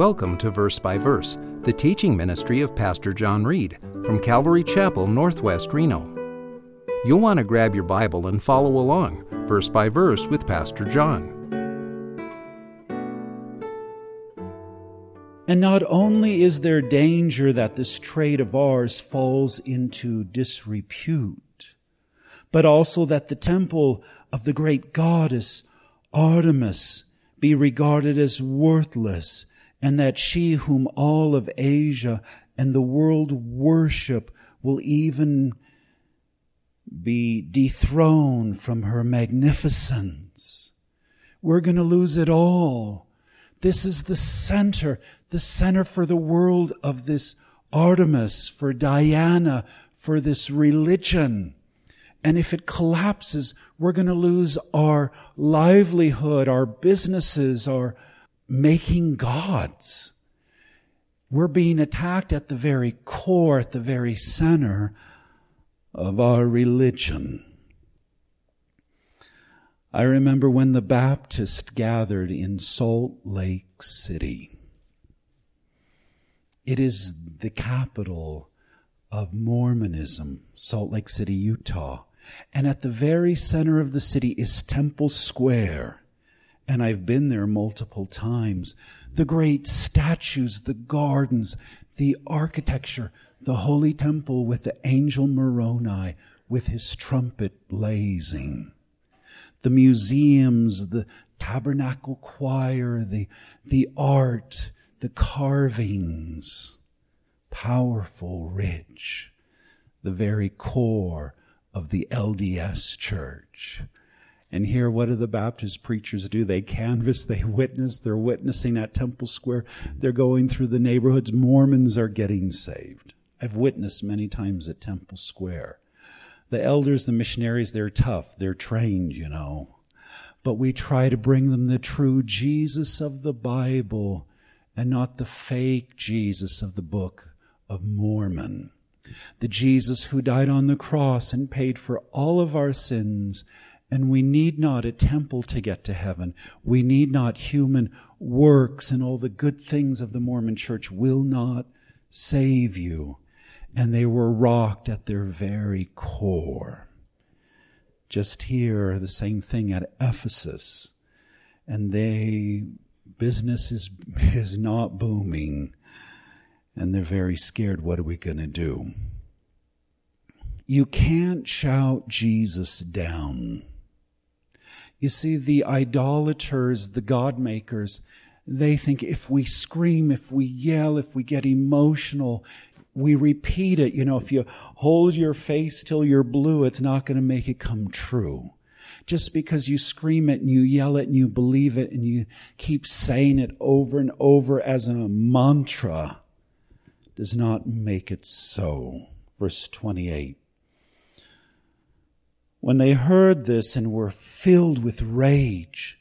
Welcome to Verse by Verse, the teaching ministry of Pastor John Reed from Calvary Chapel, Northwest Reno. You'll want to grab your Bible and follow along, verse by verse, with Pastor John. And not only is there danger that this trade of ours falls into disrepute, but also that the temple of the great goddess Artemis be regarded as worthless and that she whom all of Asia and the world worship will even be dethroned from her magnificence. We're going to lose it all. This is the center, the center for the world of this Artemis, for Diana, for this religion. And if it collapses, we're going to lose our livelihood, our businesses, our making gods. We're being attacked at the very core, at the very center of our religion. I remember when the Baptists gathered in Salt Lake City. It is the capital of Mormonism, Salt Lake City, Utah. And at the very center of the city is Temple Square and I've been there multiple times. The great statues, the gardens, the architecture, the holy temple with the angel Moroni with his trumpet blazing. The museums, the tabernacle choir, the, the art, the carvings. Powerful, rich. The very core of the LDS church. And here, what do the Baptist preachers do? They canvass, they witness, they're witnessing at Temple Square. They're going through the neighborhoods. Mormons are getting saved. I've witnessed many times at Temple Square. The elders, the missionaries, they're tough. They're trained, you know. But we try to bring them the true Jesus of the Bible and not the fake Jesus of the Book of Mormon. The Jesus who died on the cross and paid for all of our sins and we need not a temple to get to heaven. We need not human works and all the good things of the Mormon church will not save you. And they were rocked at their very core. Just here, the same thing at Ephesus. And they, business is, is not booming. And they're very scared. What are we going to do? You can't shout Jesus down. You see, the idolaters, the God makers, they think if we scream, if we yell, if we get emotional, we repeat it. You know, if you hold your face till you're blue, it's not going to make it come true. Just because you scream it and you yell it and you believe it and you keep saying it over and over as a mantra does not make it so. Verse 28. When they heard this and were filled with rage,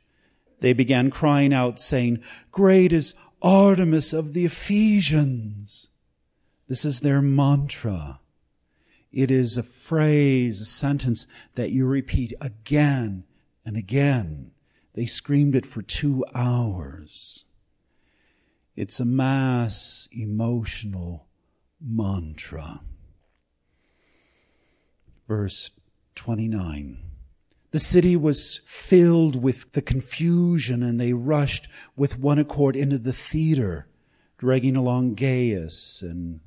they began crying out, saying, Great is Artemis of the Ephesians. This is their mantra. It is a phrase, a sentence that you repeat again and again. They screamed it for two hours. It's a mass emotional mantra. Verse 29. The city was filled with the confusion and they rushed with one accord into the theater, dragging along Gaius and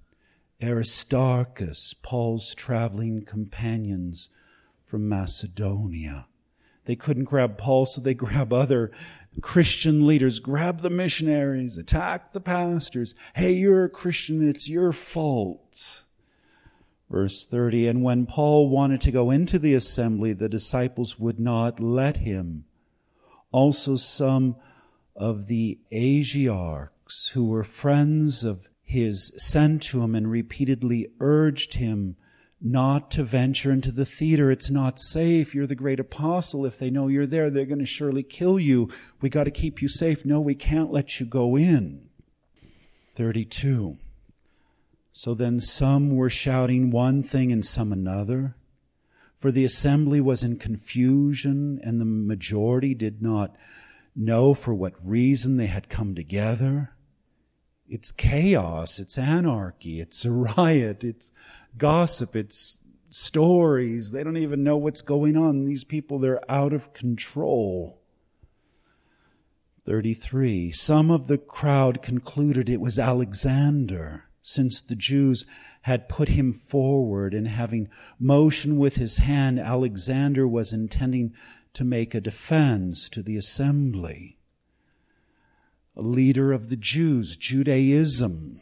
Aristarchus, Paul's traveling companions from Macedonia. They couldn't grab Paul, so they grab other Christian leaders, grab the missionaries, attack the pastors. Hey, you're a Christian, it's your fault. Verse 30, and when Paul wanted to go into the assembly, the disciples would not let him. Also some of the Asiarchs who were friends of his sent to him and repeatedly urged him not to venture into the theater. It's not safe. You're the great apostle. If they know you're there, they're going to surely kill you. We got to keep you safe. No, we can't let you go in. 32. So then some were shouting one thing and some another. For the assembly was in confusion, and the majority did not know for what reason they had come together. it's chaos, it's anarchy, it's a riot, it's gossip, it's stories. They don't even know what's going on. These people, they're out of control. 33. Some of the crowd concluded it was Alexander, since the Jews had put him forward, and having motioned with his hand, Alexander was intending to make a defense to the assembly. A leader of the Jews, Judaism,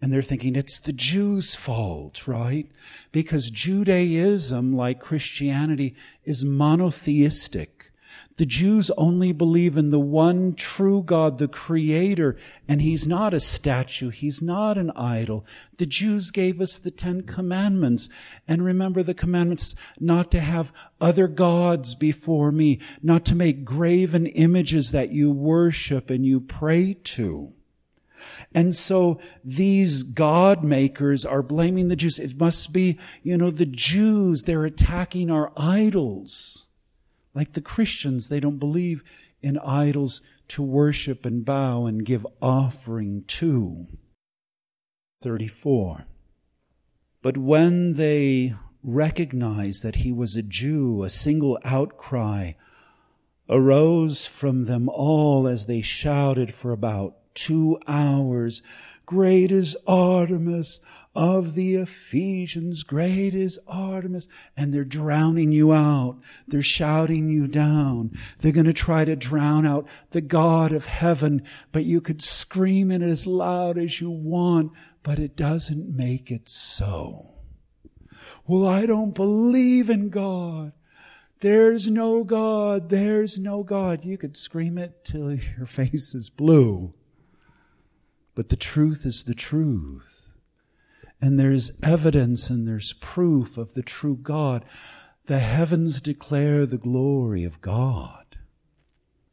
and they're thinking it's the Jews' fault, right? Because Judaism, like Christianity, is monotheistic. The Jews only believe in the one true God, the Creator, and He's not a statue. He's not an idol. The Jews gave us the Ten Commandments. And remember the commandments not to have other gods before me, not to make graven images that you worship and you pray to. And so these God makers are blaming the Jews. It must be, you know, the Jews, they're attacking our idols. Like the Christians, they don't believe in idols to worship and bow and give offering to. 34. But when they recognized that he was a Jew, a single outcry arose from them all as they shouted for about two hours. Great is Artemis of the Ephesians. Great is Artemis. And they're drowning you out. They're shouting you down. They're going to try to drown out the God of heaven, but you could scream it as loud as you want, but it doesn't make it so. Well, I don't believe in God. There's no God. There's no God. You could scream it till your face is blue. But the truth is the truth. And there's evidence and there's proof of the true God. The heavens declare the glory of God.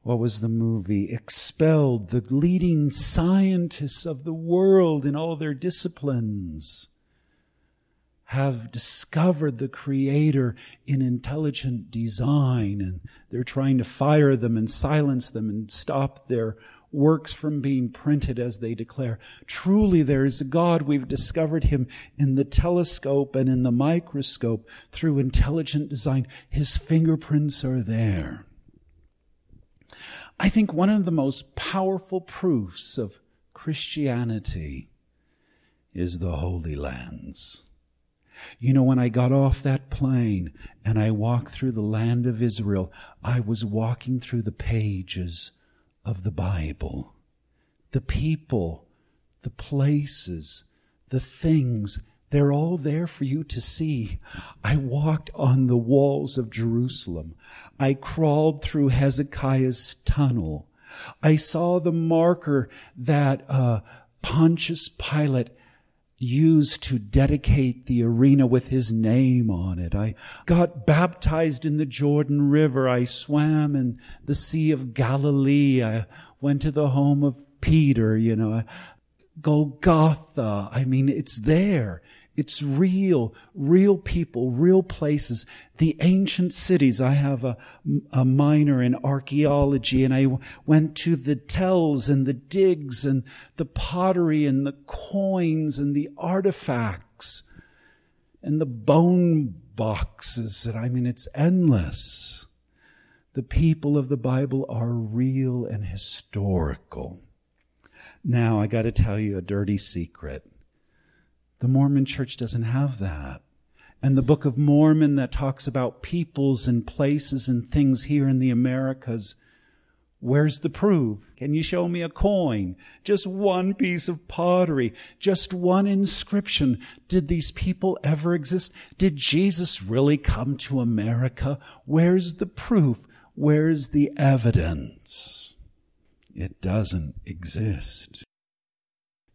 What was the movie? Expelled the leading scientists of the world in all their disciplines have discovered the creator in intelligent design and they're trying to fire them and silence them and stop their works from being printed as they declare. Truly there is a God. We've discovered him in the telescope and in the microscope through intelligent design. His fingerprints are there. I think one of the most powerful proofs of Christianity is the Holy Lands. You know, when I got off that plane and I walked through the land of Israel, I was walking through the pages of the Bible. The people, the places, the things, they're all there for you to see. I walked on the walls of Jerusalem. I crawled through Hezekiah's tunnel. I saw the marker that uh, Pontius Pilate used to dedicate the arena with his name on it. I got baptized in the Jordan River. I swam in the Sea of Galilee. I went to the home of Peter, you know. Golgotha. I mean, it's there. It's real, real people, real places. The ancient cities. I have a, a minor in archaeology and I went to the tells and the digs and the pottery and the coins and the artifacts and the bone boxes. And I mean, it's endless. The people of the Bible are real and historical. Now, I got to tell you a dirty secret. The Mormon church doesn't have that. And the Book of Mormon that talks about peoples and places and things here in the Americas, where's the proof? Can you show me a coin? Just one piece of pottery, just one inscription. Did these people ever exist? Did Jesus really come to America? Where's the proof? Where's the evidence? It doesn't exist.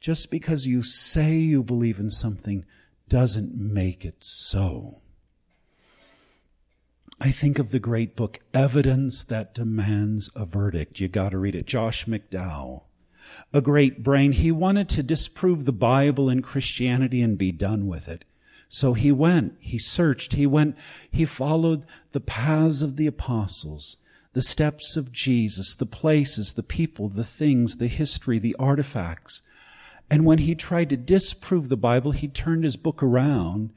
Just because you say you believe in something doesn't make it so. I think of the great book, Evidence That Demands a Verdict. You gotta read it. Josh McDowell. A great brain. He wanted to disprove the Bible and Christianity and be done with it. So he went, he searched, he went, he followed the paths of the apostles, the steps of Jesus, the places, the people, the things, the history, the artifacts And when he tried to disprove the Bible, he turned his book around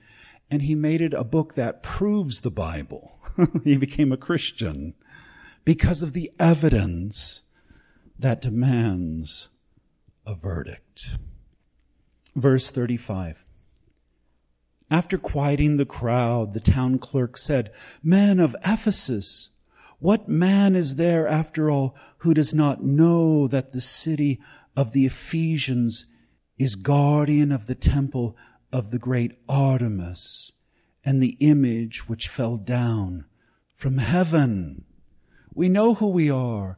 and he made it a book that proves the Bible. he became a Christian because of the evidence that demands a verdict. Verse 35. After quieting the crowd, the town clerk said, Men of Ephesus, what man is there after all who does not know that the city of the Ephesians is guardian of the temple of the great Artemis and the image which fell down from heaven? We know who we are.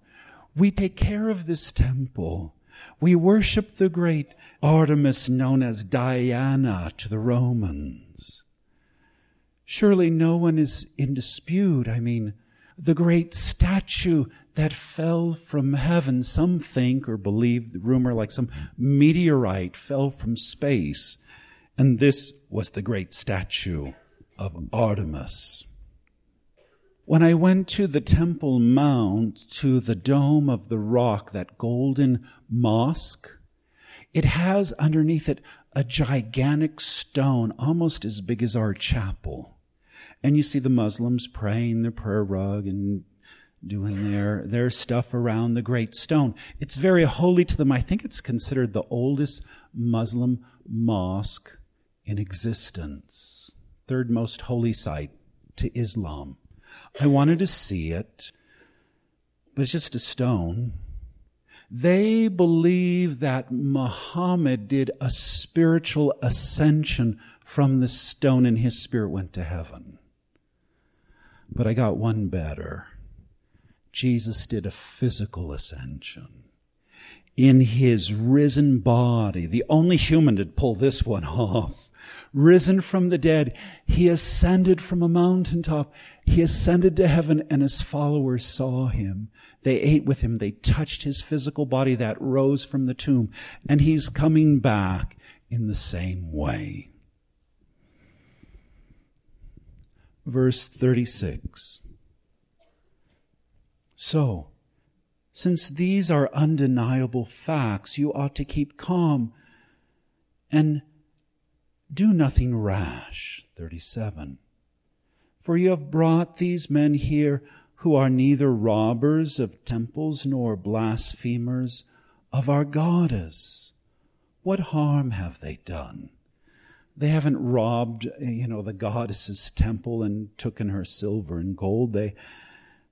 We take care of this temple. We worship the great Artemis known as Diana to the Romans. Surely no one is in dispute. I mean, the great statue that fell from heaven, some think or believe the rumor like some meteorite fell from space. And this was the great statue of Artemis. When I went to the Temple Mount, to the dome of the rock, that golden mosque, it has underneath it a gigantic stone, almost as big as our chapel. And you see the Muslims praying their prayer rug and doing their, their stuff around the great stone. It's very holy to them. I think it's considered the oldest Muslim mosque in existence. Third most holy site to Islam. I wanted to see it, but it's just a stone. They believe that Muhammad did a spiritual ascension from the stone and his spirit went to heaven. But I got one better. Jesus did a physical ascension. In his risen body, the only human to pull this one off, risen from the dead, he ascended from a mountaintop he ascended to heaven and his followers saw him. They ate with him. They touched his physical body that rose from the tomb. And he's coming back in the same way. Verse 36. So, since these are undeniable facts, you ought to keep calm and do nothing rash. 37. For you have brought these men here who are neither robbers of temples nor blasphemers of our goddess. What harm have they done? They haven't robbed, you know, the goddess's temple and taken her silver and gold. They,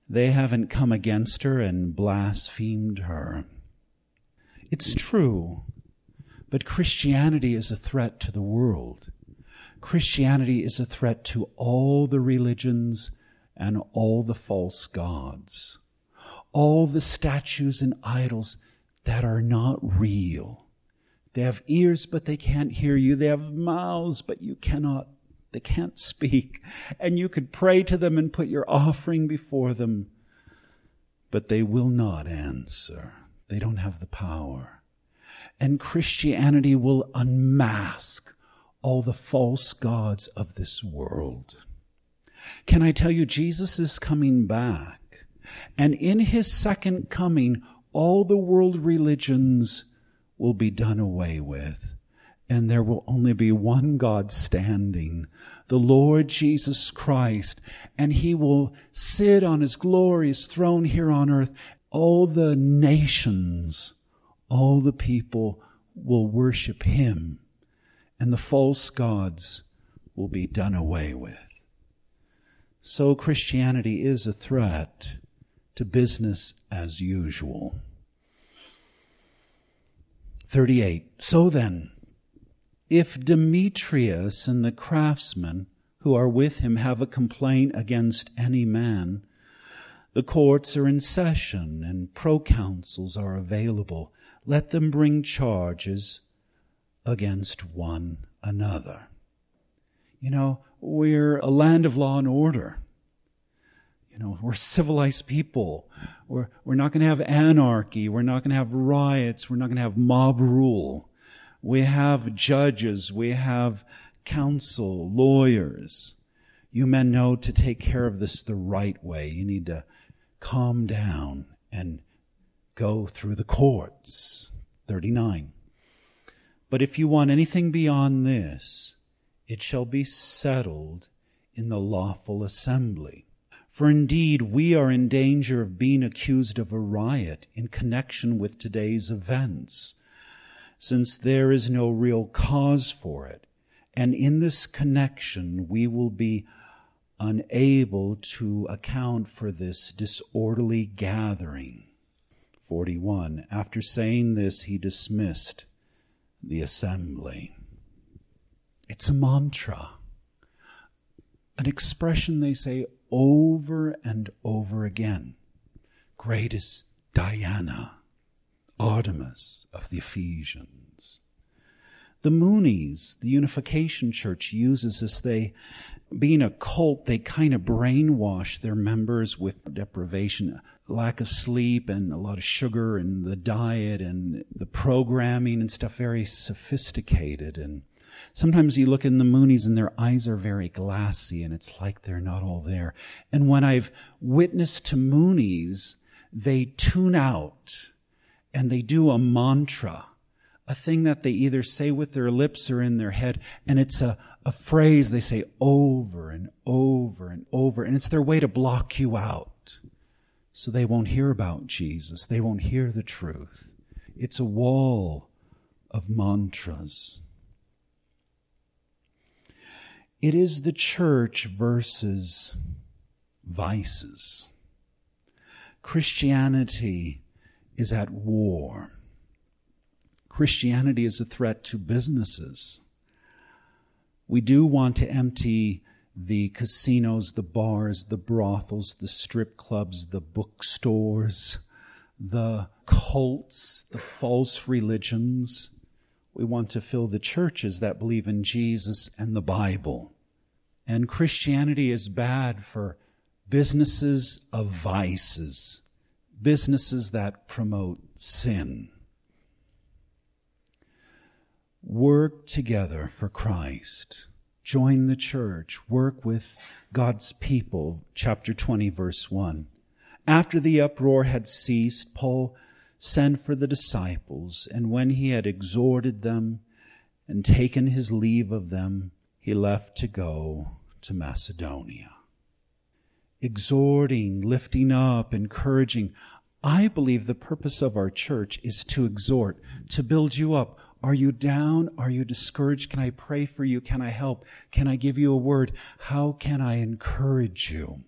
they haven't come against her and blasphemed her. It's true, but Christianity is a threat to the world. Christianity is a threat to all the religions and all the false gods, all the statues and idols that are not real. They have ears, but they can't hear you. They have mouths, but you cannot, they can't speak. And you could pray to them and put your offering before them, but they will not answer. They don't have the power. And Christianity will unmask all the false gods of this world. Can I tell you, Jesus is coming back. And in his second coming, all the world religions will be done away with. And there will only be one God standing, the Lord Jesus Christ. And he will sit on his glorious throne here on earth. All the nations, all the people will worship him and the false gods will be done away with. So Christianity is a threat to business as usual. 38. So then, if Demetrius and the craftsmen who are with him have a complaint against any man, the courts are in session and proconsuls are available. Let them bring charges against one another. You know, we're a land of law and order. You know, we're civilized people. We're, we're not going to have anarchy. We're not going to have riots. We're not going to have mob rule. We have judges. We have counsel, lawyers. You men know to take care of this the right way. You need to calm down and go through the courts. 39. But if you want anything beyond this, it shall be settled in the lawful assembly. For indeed, we are in danger of being accused of a riot in connection with today's events, since there is no real cause for it. And in this connection, we will be unable to account for this disorderly gathering. 41. After saying this, he dismissed the assembly. It's a mantra, an expression they say over and over again. Great is Diana, Artemis of the Ephesians. The Moonies, the Unification Church, uses this. They, being a cult, they kind of brainwash their members with deprivation, lack of sleep, and a lot of sugar, and the diet, and the programming and stuff, very sophisticated. And sometimes you look in the Moonies and their eyes are very glassy, and it's like they're not all there. And when I've witnessed to Moonies, they tune out and they do a mantra a thing that they either say with their lips or in their head, and it's a, a phrase they say over and over and over, and it's their way to block you out. So they won't hear about Jesus. They won't hear the truth. It's a wall of mantras. It is the church versus vices. Christianity is at war. Christianity is a threat to businesses. We do want to empty the casinos, the bars, the brothels, the strip clubs, the bookstores, the cults, the false religions. We want to fill the churches that believe in Jesus and the Bible. And Christianity is bad for businesses of vices, businesses that promote sin work together for Christ. Join the church. Work with God's people. Chapter 20, verse 1. After the uproar had ceased, Paul sent for the disciples, and when he had exhorted them and taken his leave of them, he left to go to Macedonia. Exhorting, lifting up, encouraging. I believe the purpose of our church is to exhort, to build you up. Are you down? Are you discouraged? Can I pray for you? Can I help? Can I give you a word? How can I encourage you?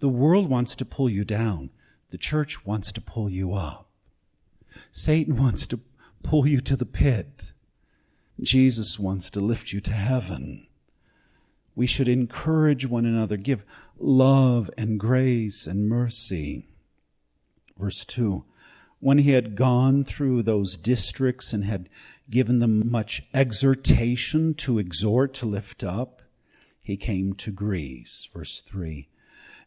The world wants to pull you down. The church wants to pull you up. Satan wants to pull you to the pit. Jesus wants to lift you to heaven. We should encourage one another, give love and grace and mercy. Verse 2 when he had gone through those districts and had given them much exhortation to exhort, to lift up, he came to Greece. Verse 3.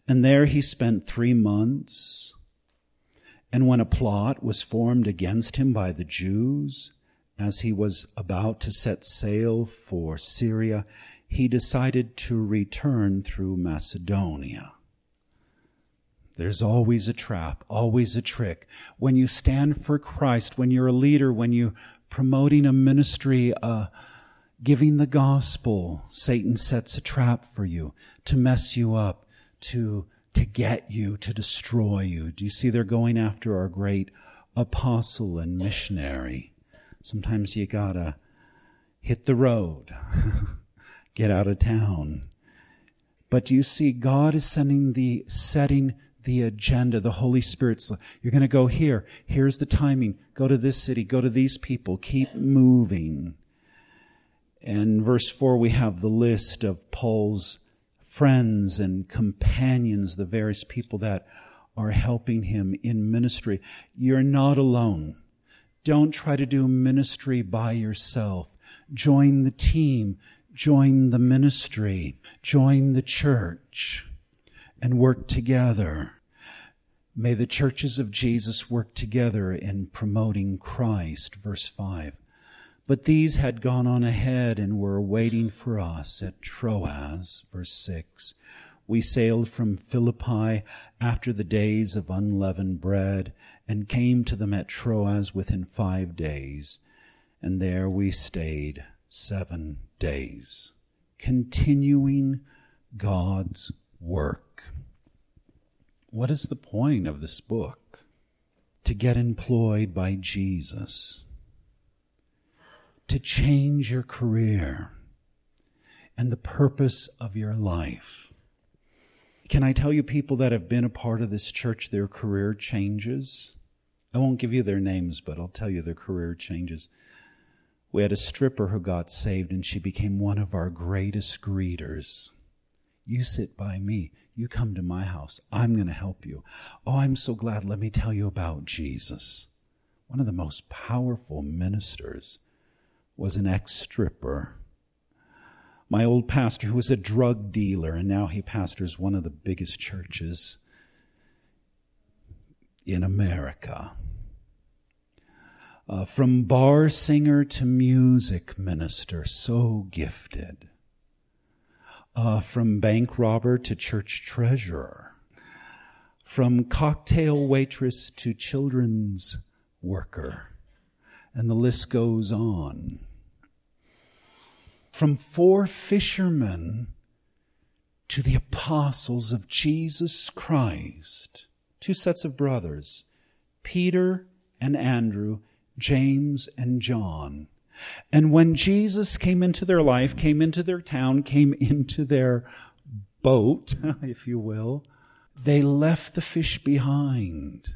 And there he spent three months. And when a plot was formed against him by the Jews, as he was about to set sail for Syria, he decided to return through Macedonia. There's always a trap, always a trick. When you stand for Christ, when you're a leader, when you're promoting a ministry, uh, giving the gospel, Satan sets a trap for you to mess you up, to, to get you, to destroy you. Do you see they're going after our great apostle and missionary? Sometimes you gotta hit the road, get out of town. But you see God is sending the setting the agenda. The Holy Spirit's, you're going to go here. Here's the timing. Go to this city. Go to these people. Keep moving. And verse 4, we have the list of Paul's friends and companions, the various people that are helping him in ministry. You're not alone. Don't try to do ministry by yourself. Join the team. Join the ministry. Join the church and work together. May the churches of Jesus work together in promoting Christ. Verse 5. But these had gone on ahead and were waiting for us at Troas. Verse 6. We sailed from Philippi after the days of unleavened bread and came to them at Troas within five days. And there we stayed seven days, continuing God's work. What is the point of this book? To get employed by Jesus, to change your career and the purpose of your life. Can I tell you, people that have been a part of this church, their career changes? I won't give you their names, but I'll tell you their career changes. We had a stripper who got saved, and she became one of our greatest greeters. You sit by me. You come to my house. I'm going to help you. Oh, I'm so glad. Let me tell you about Jesus. One of the most powerful ministers was an ex stripper. My old pastor, who was a drug dealer, and now he pastors one of the biggest churches in America. Uh, from bar singer to music minister, so gifted. Uh, from bank robber to church treasurer. From cocktail waitress to children's worker. And the list goes on. From four fishermen to the apostles of Jesus Christ. Two sets of brothers, Peter and Andrew, James and John. And when Jesus came into their life, came into their town, came into their boat, if you will, they left the fish behind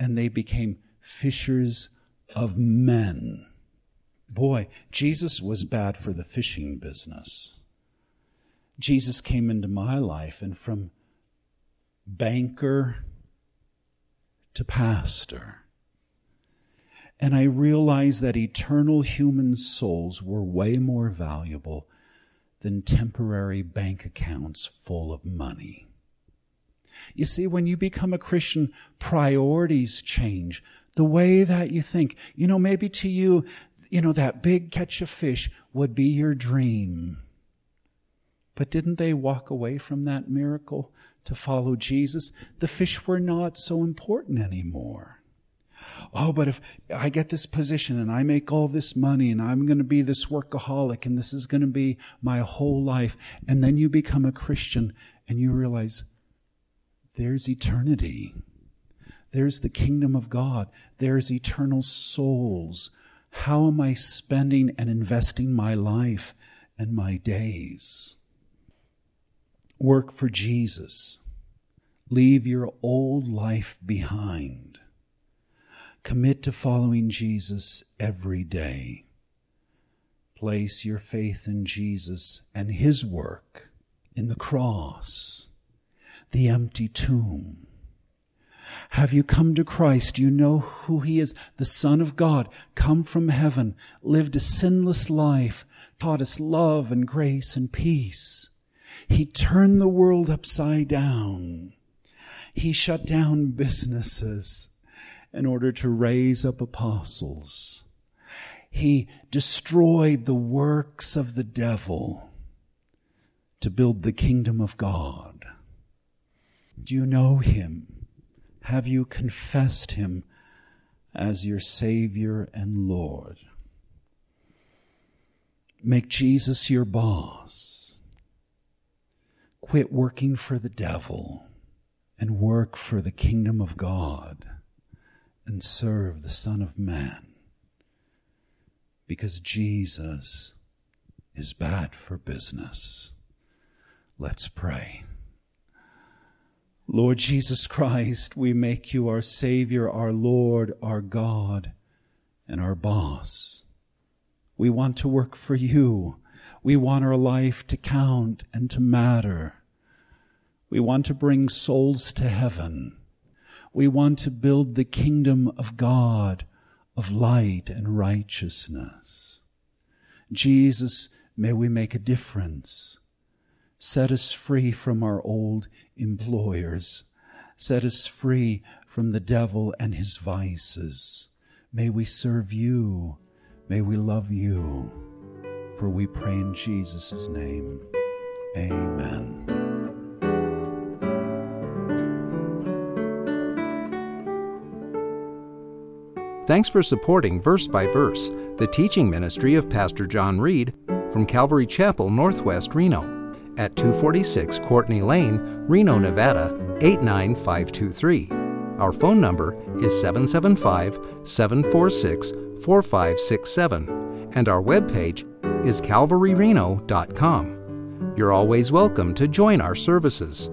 and they became fishers of men. Boy, Jesus was bad for the fishing business. Jesus came into my life, and from banker to pastor, and I realized that eternal human souls were way more valuable than temporary bank accounts full of money. You see, when you become a Christian, priorities change. The way that you think. You know, maybe to you, you know, that big catch of fish would be your dream. But didn't they walk away from that miracle to follow Jesus? The fish were not so important anymore. Oh, but if I get this position and I make all this money and I'm going to be this workaholic and this is going to be my whole life, and then you become a Christian and you realize there's eternity. There's the kingdom of God. There's eternal souls. How am I spending and investing my life and my days? Work for Jesus. Leave your old life behind. Commit to following Jesus every day. Place your faith in Jesus and His work in the cross, the empty tomb have you come to Christ? You know who He is, the Son of God, come from heaven, lived a sinless life, taught us love and grace and peace. He turned the world upside down. He shut down businesses in order to raise up apostles. He destroyed the works of the devil to build the kingdom of God. Do you know him? Have you confessed him as your Savior and Lord? Make Jesus your boss. Quit working for the devil and work for the kingdom of God and serve the Son of Man. Because Jesus is bad for business. Let's pray. Lord Jesus Christ, we make you our Savior, our Lord, our God, and our boss. We want to work for you. We want our life to count and to matter. We want to bring souls to heaven. We want to build the kingdom of God of light and righteousness. Jesus, may we make a difference. Set us free from our old employers. Set us free from the devil and his vices. May we serve you. May we love you. For we pray in Jesus' name. Amen. Thanks for supporting Verse by Verse, the teaching ministry of Pastor John Reed from Calvary Chapel, Northwest Reno, at 246 Courtney Lane, Reno, Nevada 89523. Our phone number is 775 746 4567, and our webpage is calvaryreno.com. You're always welcome to join our services.